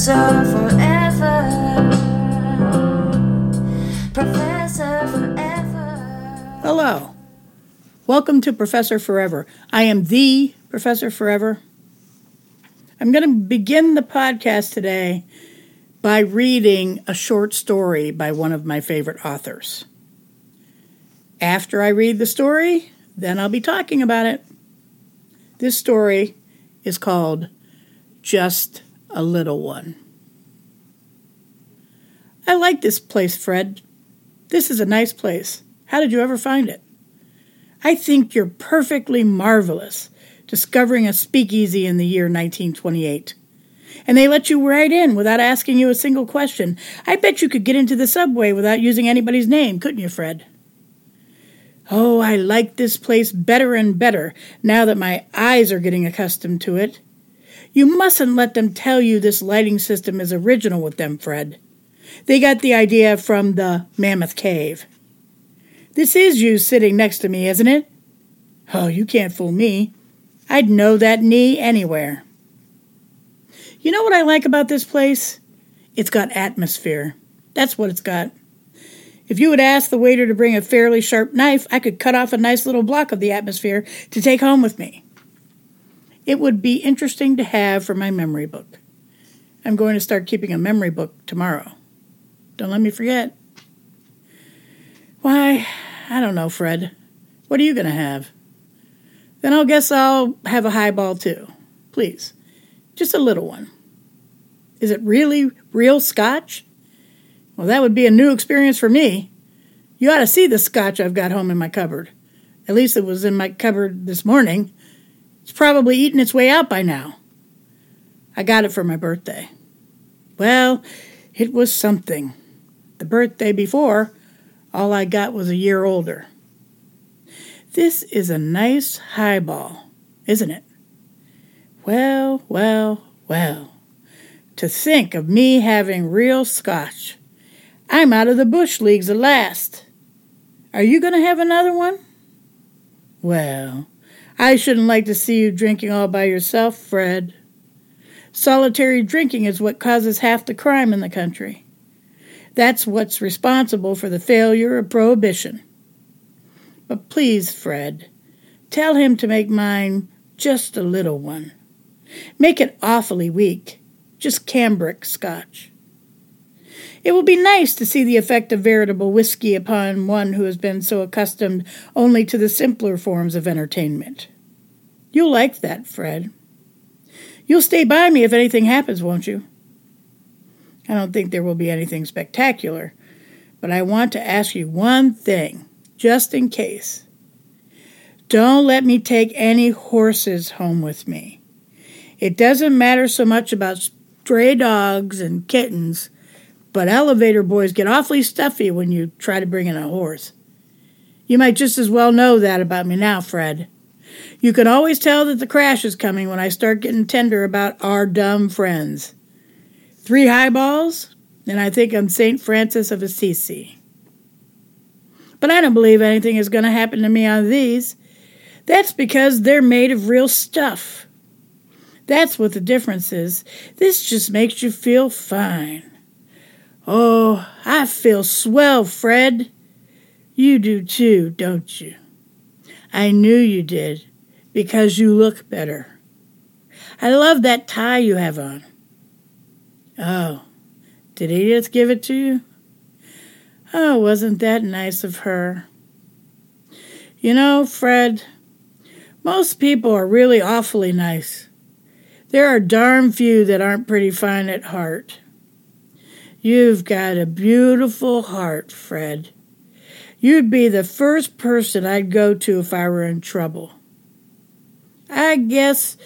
professor forever. Hello. Welcome to Professor Forever. I am the Professor Forever. I'm going to begin the podcast today by reading a short story by one of my favorite authors. After I read the story, then I'll be talking about it. This story is called Just a Little One. I like this place, Fred. This is a nice place. How did you ever find it? I think you're perfectly marvelous discovering a speakeasy in the year 1928. And they let you right in without asking you a single question. I bet you could get into the subway without using anybody's name, couldn't you, Fred? Oh, I like this place better and better now that my eyes are getting accustomed to it. You mustn't let them tell you this lighting system is original with them, Fred. They got the idea from the Mammoth Cave. This is you sitting next to me, isn't it? Oh, you can't fool me. I'd know that knee anywhere. You know what I like about this place? It's got atmosphere. That's what it's got. If you would ask the waiter to bring a fairly sharp knife, I could cut off a nice little block of the atmosphere to take home with me. It would be interesting to have for my memory book. I'm going to start keeping a memory book tomorrow. Don't let me forget. Why, I don't know, Fred. What are you going to have? Then I'll guess I'll have a highball too. Please. Just a little one. Is it really real scotch? Well, that would be a new experience for me. You ought to see the scotch I've got home in my cupboard. At least it was in my cupboard this morning. It's probably eaten its way out by now. I got it for my birthday. Well, it was something. The birthday before, all I got was a year older. This is a nice highball, isn't it? Well, well, well. To think of me having real scotch. I'm out of the bush leagues at last. Are you going to have another one? Well, I shouldn't like to see you drinking all by yourself, Fred. Solitary drinking is what causes half the crime in the country. That's what's responsible for the failure of prohibition. But please, Fred, tell him to make mine just a little one. Make it awfully weak, just cambric scotch. It will be nice to see the effect of veritable whiskey upon one who has been so accustomed only to the simpler forms of entertainment. You'll like that, Fred. You'll stay by me if anything happens, won't you? I don't think there will be anything spectacular, but I want to ask you one thing, just in case. Don't let me take any horses home with me. It doesn't matter so much about stray dogs and kittens, but elevator boys get awfully stuffy when you try to bring in a horse. You might just as well know that about me now, Fred. You can always tell that the crash is coming when I start getting tender about our dumb friends. Three highballs, and I think I'm St. Francis of Assisi. But I don't believe anything is going to happen to me on these. That's because they're made of real stuff. That's what the difference is. This just makes you feel fine. Oh, I feel swell, Fred. You do too, don't you? I knew you did, because you look better. I love that tie you have on. Oh, did Edith give it to you? Oh, wasn't that nice of her? You know, Fred, most people are really awfully nice. There are darn few that aren't pretty fine at heart. You've got a beautiful heart, Fred. You'd be the first person I'd go to if I were in trouble. I guess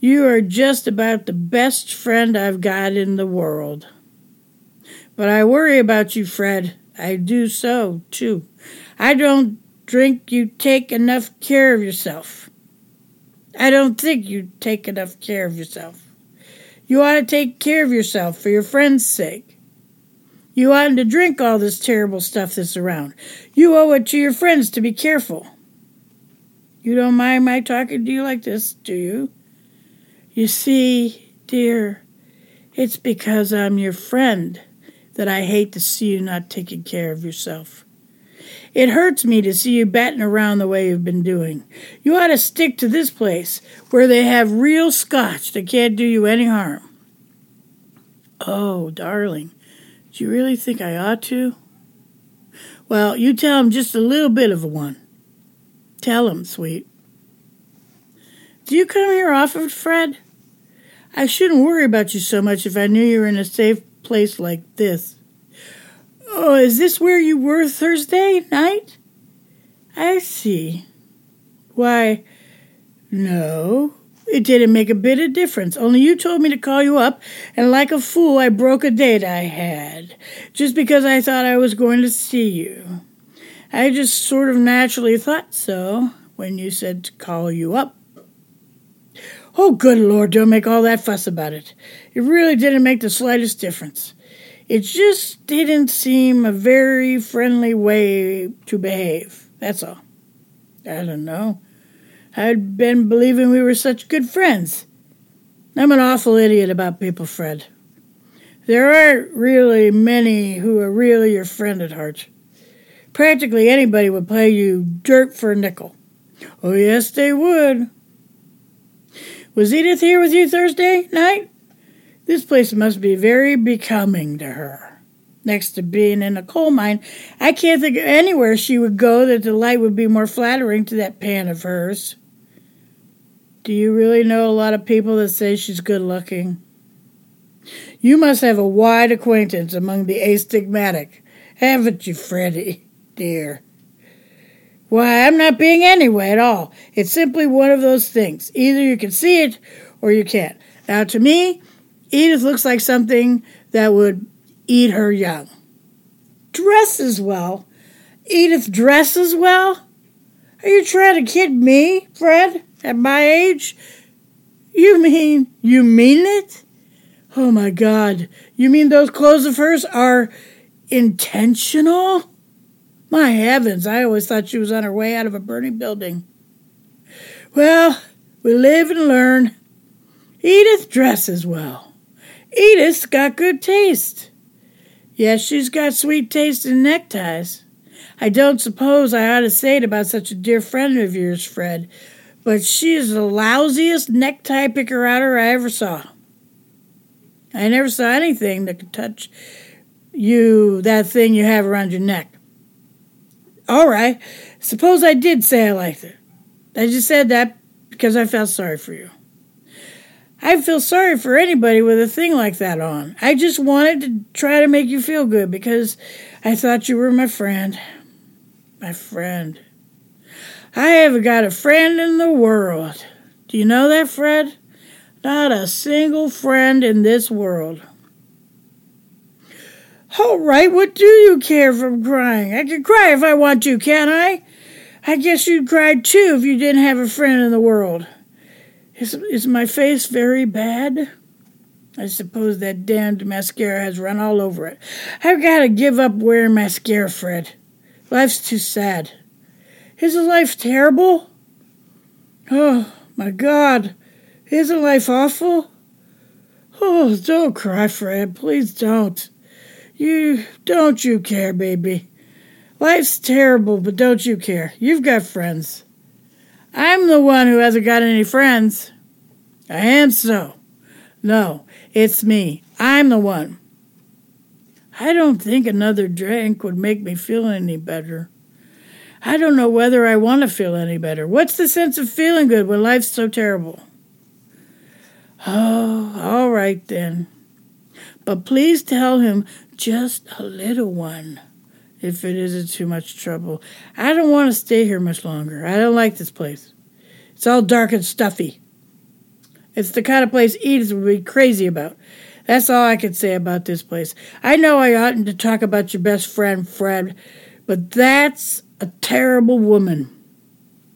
you are just about the best friend I've got in the world. But I worry about you, Fred. I do so, too. I don't drink you take enough care of yourself. I don't think you take enough care of yourself. You ought to take care of yourself for your friend's sake. You oughtn't to drink all this terrible stuff that's around. You owe it to your friends to be careful. You don't mind my talking to you like this, do you? You see, dear, it's because I'm your friend that I hate to see you not taking care of yourself. It hurts me to see you batting around the way you've been doing. You ought to stick to this place where they have real scotch that can't do you any harm. Oh, darling, do you really think I ought to? Well, you tell him just a little bit of a one. Tell him, sweet. Do you come here often, Fred? I shouldn't worry about you so much if I knew you were in a safe place like this. Oh, is this where you were Thursday night? I see. Why, no, it didn't make a bit of difference. Only you told me to call you up, and like a fool, I broke a date I had, just because I thought I was going to see you. I just sort of naturally thought so when you said to call you up. Oh, good Lord, don't make all that fuss about it. It really didn't make the slightest difference. It just didn't seem a very friendly way to behave. That's all. I don't know. I'd been believing we were such good friends. I'm an awful idiot about people, Fred. There aren't really many who are really your friend at heart. Practically anybody would play you dirt for a nickel. Oh, yes, they would. Was Edith here with you Thursday night? This place must be very becoming to her. Next to being in a coal mine, I can't think of anywhere she would go that the light would be more flattering to that pan of hers. Do you really know a lot of people that say she's good looking? You must have a wide acquaintance among the astigmatic, haven't you, Freddie, dear? Why, I'm not being anyway at all. It's simply one of those things. Either you can see it or you can't. Now, to me, Edith looks like something that would eat her young. Dresses well. Edith dresses well? Are you trying to kid me, Fred, at my age? You mean, you mean it? Oh my God. You mean those clothes of hers are intentional? My heavens, I always thought she was on her way out of a burning building. Well, we live and learn. Edith dresses well. Edith's got good taste. Yes, she's got sweet taste in neckties. I don't suppose I ought to say it about such a dear friend of yours, Fred, but she is the lousiest necktie picker outer I ever saw. I never saw anything that could touch you, that thing you have around your neck. All right. Suppose I did say I liked it. I just said that because I felt sorry for you. I feel sorry for anybody with a thing like that on. I just wanted to try to make you feel good because I thought you were my friend. My friend. I haven't got a friend in the world. Do you know that, Fred? Not a single friend in this world. All right, what do you care from crying? I can cry if I want to, can't I? I guess you'd cry too if you didn't have a friend in the world. Is, is my face very bad? I suppose that damned mascara has run all over it. I've got to give up wearing mascara, Fred. Life's too sad. Isn't life terrible? Oh, my God. Isn't life awful? Oh, don't cry, Fred. Please don't. You don't you care, baby. Life's terrible, but don't you care. You've got friends. I'm the one who hasn't got any friends. I am so. No, it's me. I'm the one. I don't think another drink would make me feel any better. I don't know whether I want to feel any better. What's the sense of feeling good when life's so terrible? Oh, all right then. But please tell him just a little one if it isn't too much trouble. I don't want to stay here much longer. I don't like this place. It's all dark and stuffy. It's the kind of place Edith would be crazy about. That's all I can say about this place. I know I oughtn't to talk about your best friend, Fred, but that's a terrible woman.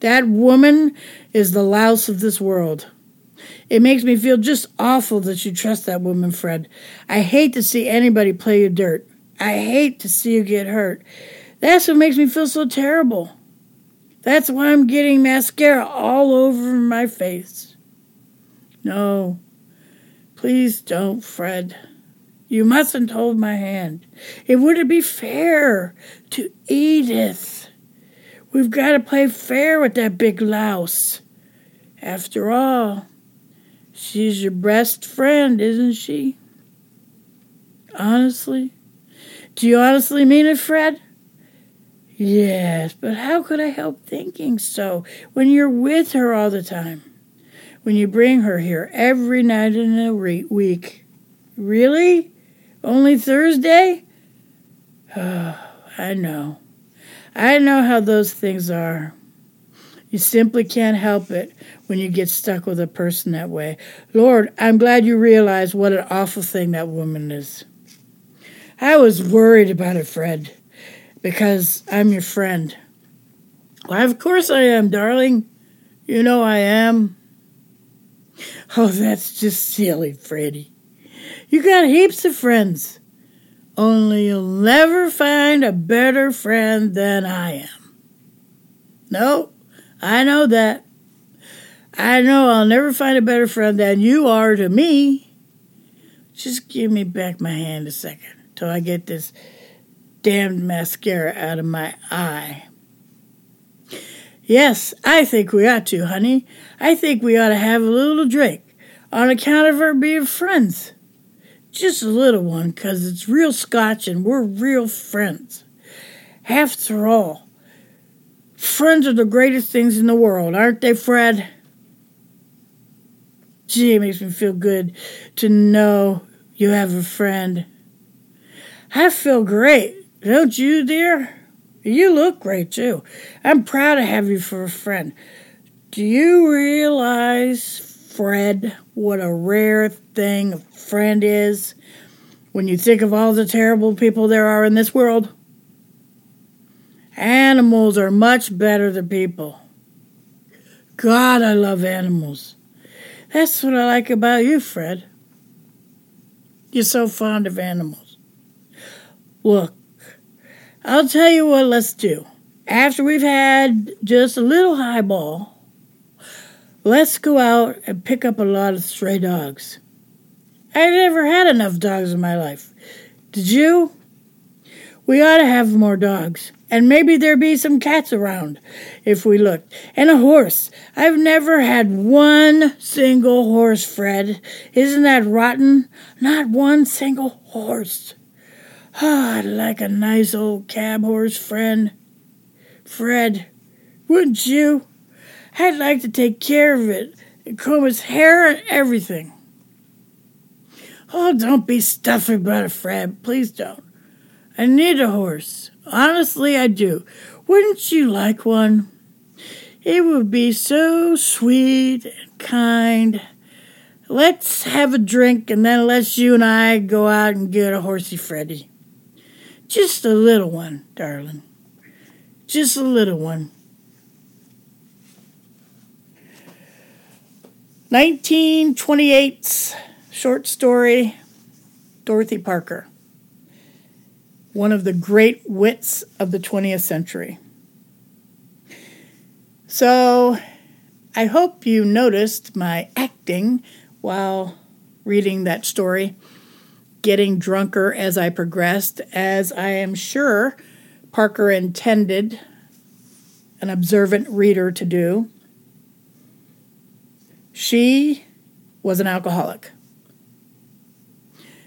That woman is the louse of this world. It makes me feel just awful that you trust that woman, Fred. I hate to see anybody play you dirt. I hate to see you get hurt. That's what makes me feel so terrible. That's why I'm getting mascara all over my face. No, please don't, Fred. You mustn't hold my hand. It wouldn't be fair to Edith. We've got to play fair with that big louse. After all, she's your best friend, isn't she? Honestly? Do you honestly mean it, Fred? Yes, but how could I help thinking so when you're with her all the time? When you bring her here every night in the re- week? Really? Only Thursday? Oh, I know. I know how those things are. You simply can't help it when you get stuck with a person that way. Lord, I'm glad you realize what an awful thing that woman is. I was worried about it, Fred, because I'm your friend. Why, of course I am, darling. You know I am. Oh, that's just silly, Freddie. You got heaps of friends. Only you'll never find a better friend than I am. No, I know that. I know I'll never find a better friend than you are to me. Just give me back my hand a second till I get this damned mascara out of my eye. Yes, I think we ought to, honey. I think we ought to have a little drink on account of our being friends. Just a little one, because it's real scotch and we're real friends. After all, friends are the greatest things in the world, aren't they, Fred? Gee, it makes me feel good to know you have a friend. I feel great, don't you, dear? You look great, too. I'm proud to have you for a friend. Do you realize, Fred, what a rare thing a friend is when you think of all the terrible people there are in this world? Animals are much better than people. God, I love animals. That's what I like about you, Fred. You're so fond of animals. Look, I'll tell you what let's do. After we've had just a little highball, let's go out and pick up a lot of stray dogs. I never had enough dogs in my life. Did you? We ought to have more dogs. And maybe there'd be some cats around if we looked. And a horse. I've never had one single horse, Fred. Isn't that rotten? Not one single horse. Ah, I'd like a nice old cab horse friend. Fred, wouldn't you? I'd like to take care of it and comb its hair and everything. Oh, don't be stuffy about it, Fred. Please don't. I need a horse. Honestly, I do. Wouldn't you like one? It would be so sweet and kind. Let's have a drink and then let's you and I go out and get a horsey Freddy. Just a little one, darling. Just a little one. 1928's short story, Dorothy Parker. One of the great wits of the 20th century. So, I hope you noticed my acting while reading that story getting drunker as I progressed, as I am sure Parker intended an observant reader to do. She was an alcoholic.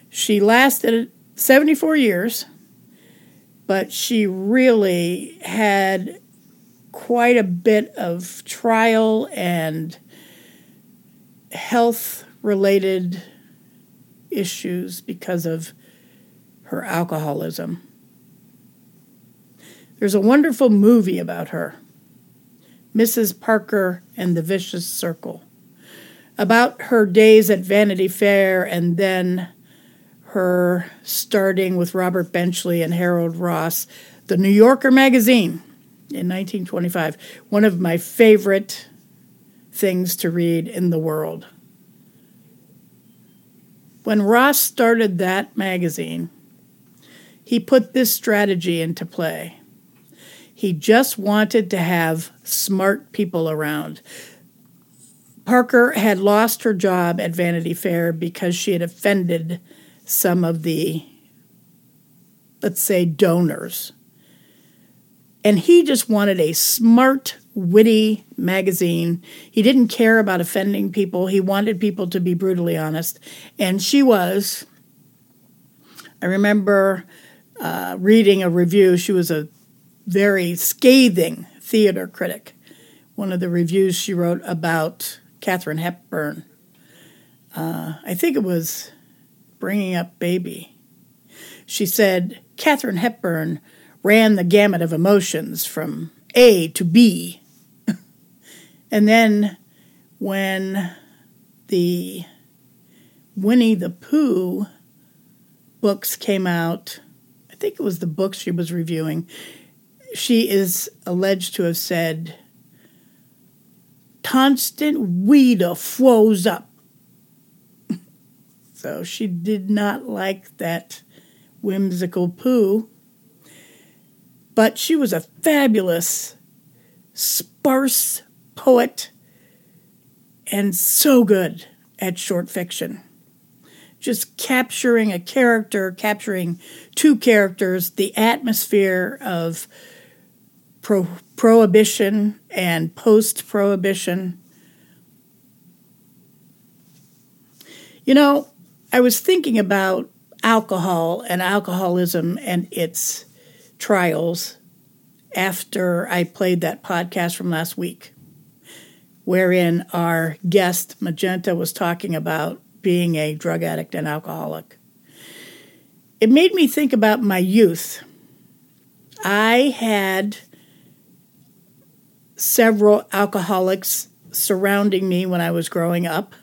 She lasted 74 years, but she really had quite a bit of trial and health related issues because of her alcoholism. There's a wonderful movie about her, Mrs. Parker and the Vicious Circle, about her days at Vanity Fair and then her starting with Robert Benchley and Harold Ross, the New Yorker magazine in 1925. One of my favorite things to read in the world. When Ross started that magazine, he put this strategy into play. He just wanted to have smart people around. Parker had lost her job at Vanity Fair because she had offended some of the, let's say, donors. And he just wanted a smart, witty magazine. He didn't care about offending people. He wanted people to be brutally honest. And she was. I remember uh, reading a review. She was a very scathing theater critic. One of the reviews she wrote about Katharine Hepburn. Uh, I think it was Bringing Up Baby. She said Katharine Hepburn ran the gamut of emotions from A to B. and then when the Winnie the Pooh books came out, I think it was the book she was reviewing, she is alleged to have said, Constant weeder froze up. so she did not like that whimsical Pooh but she was a fabulous, sparse poet and so good at short fiction. Just capturing a character, capturing two characters, the atmosphere of pro- prohibition and post prohibition. You know, I was thinking about alcohol and alcoholism and its trials after I played that podcast from last week, wherein our guest, Magenta, was talking about being a drug addict and alcoholic. It made me think about my youth. I had several alcoholics surrounding me when I was growing up.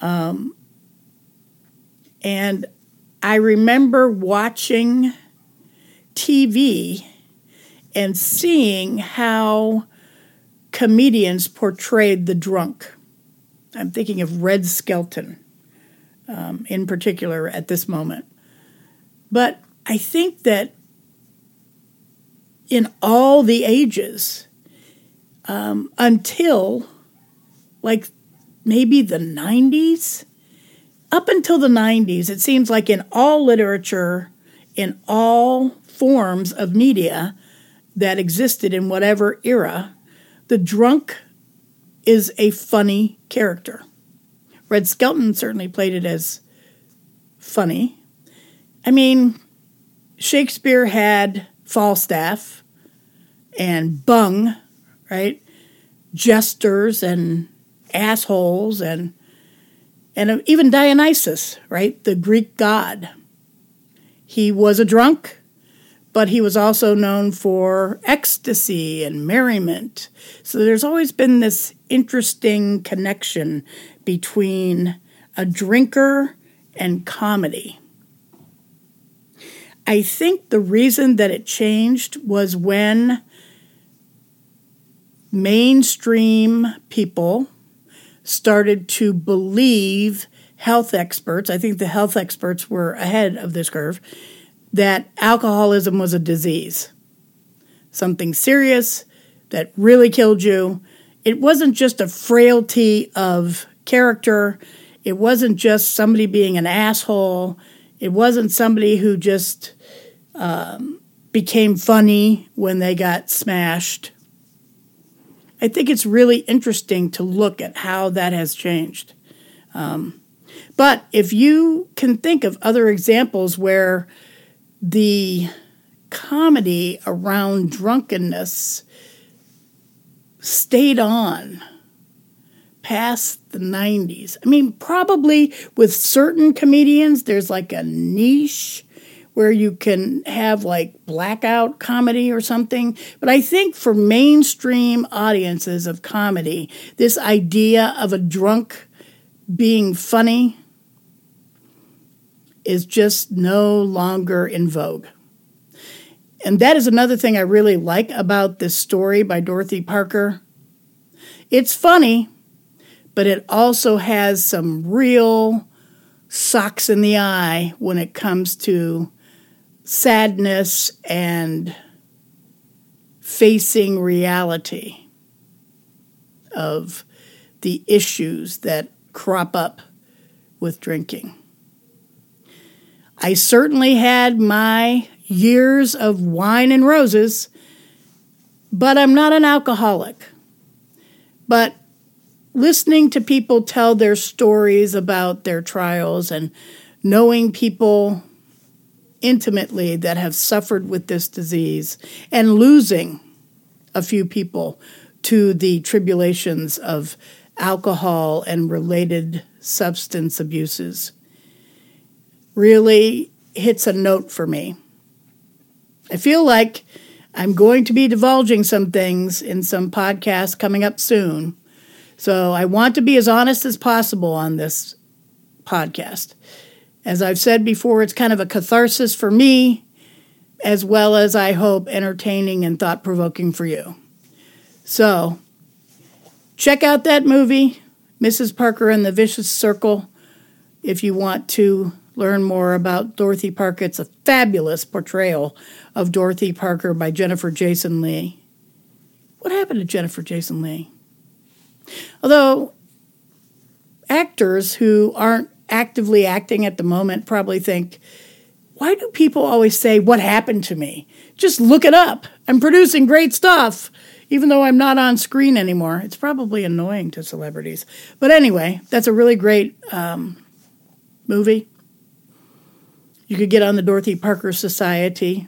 Um, and I remember watching TV and seeing how comedians portrayed the drunk. I'm thinking of Red Skelton um, in particular at this moment. But I think that in all the ages, um, until like maybe the 90s, up until the 90s, it seems like in all literature, in all forms of media that existed in whatever era, the drunk is a funny character. Red Skelton certainly played it as funny. I mean, Shakespeare had Falstaff and Bung, right? Jesters and assholes and and even Dionysus, right? The Greek god. He was a drunk but he was also known for ecstasy and merriment. So there's always been this interesting connection between a drinker and comedy. I think the reason that it changed was when mainstream people started to believe health experts. I think the health experts were ahead of this curve that alcoholism was a disease, something serious that really killed you. It wasn't just a frailty of character, it wasn't just somebody being an asshole, it wasn't somebody who just um, became funny when they got smashed. I think it's really interesting to look at how that has changed. Um, but if you can think of other examples where the comedy around drunkenness stayed on past the 90s. I mean, probably with certain comedians, there's like a niche where you can have like blackout comedy or something. But I think for mainstream audiences of comedy, this idea of a drunk being funny is just no longer in vogue. And that is another thing I really like about this story by Dorothy Parker. It's funny, but it also has some real socks in the eye when it comes to sadness and facing reality of the issues that crop up with drinking. I certainly had my years of wine and roses, but I'm not an alcoholic. But listening to people tell their stories about their trials and knowing people intimately that have suffered with this disease and losing a few people to the tribulations of alcohol and related substance abuses really hits a note for me. I feel like I'm going to be divulging some things in some podcasts coming up soon. So I want to be as honest as possible on this podcast. As I've said before, it's kind of a catharsis for me, as well as I hope entertaining and thought provoking for you. So check out that movie, Mrs. Parker and the Vicious Circle, if you want to learn more about Dorothy Parker. It's a fabulous portrayal of Dorothy Parker by Jennifer Jason Leigh. What happened to Jennifer Jason Leigh? Although actors who aren't actively acting at the moment probably think, why do people always say, What happened to me? Just look it up. I'm producing great stuff, even though I'm not on screen anymore. It's probably annoying to celebrities. But anyway, that's a really great um, movie. You could get on the Dorothy Parker Society.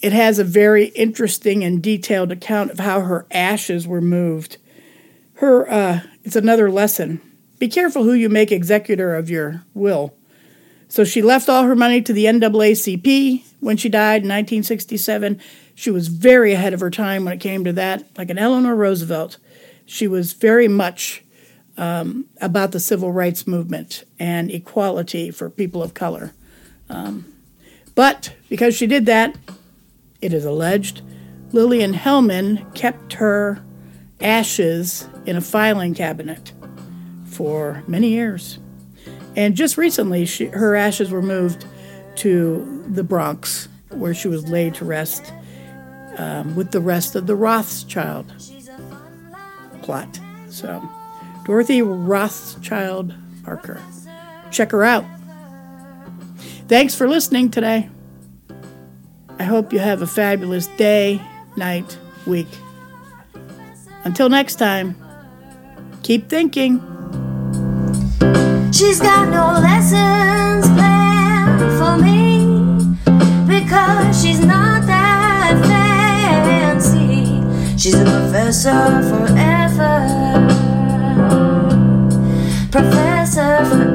It has a very interesting and detailed account of how her ashes were moved. Her, uh, it's another lesson. Be careful who you make executor of your will. So she left all her money to the NAACP when she died in 1967. She was very ahead of her time when it came to that, like an Eleanor Roosevelt. She was very much um, about the civil rights movement and equality for people of color. Um, but because she did that, it is alleged, Lillian Hellman kept her ashes in a filing cabinet for many years. And just recently, she, her ashes were moved to the Bronx, where she was laid to rest um, with the rest of the Rothschild plot. So. Dorothy Rothschild Parker. Check her out. Thanks for listening today. I hope you have a fabulous day, night, week. Until next time, keep thinking. She's got no lessons planned for me because she's not that fancy. She's a professor forever. Professor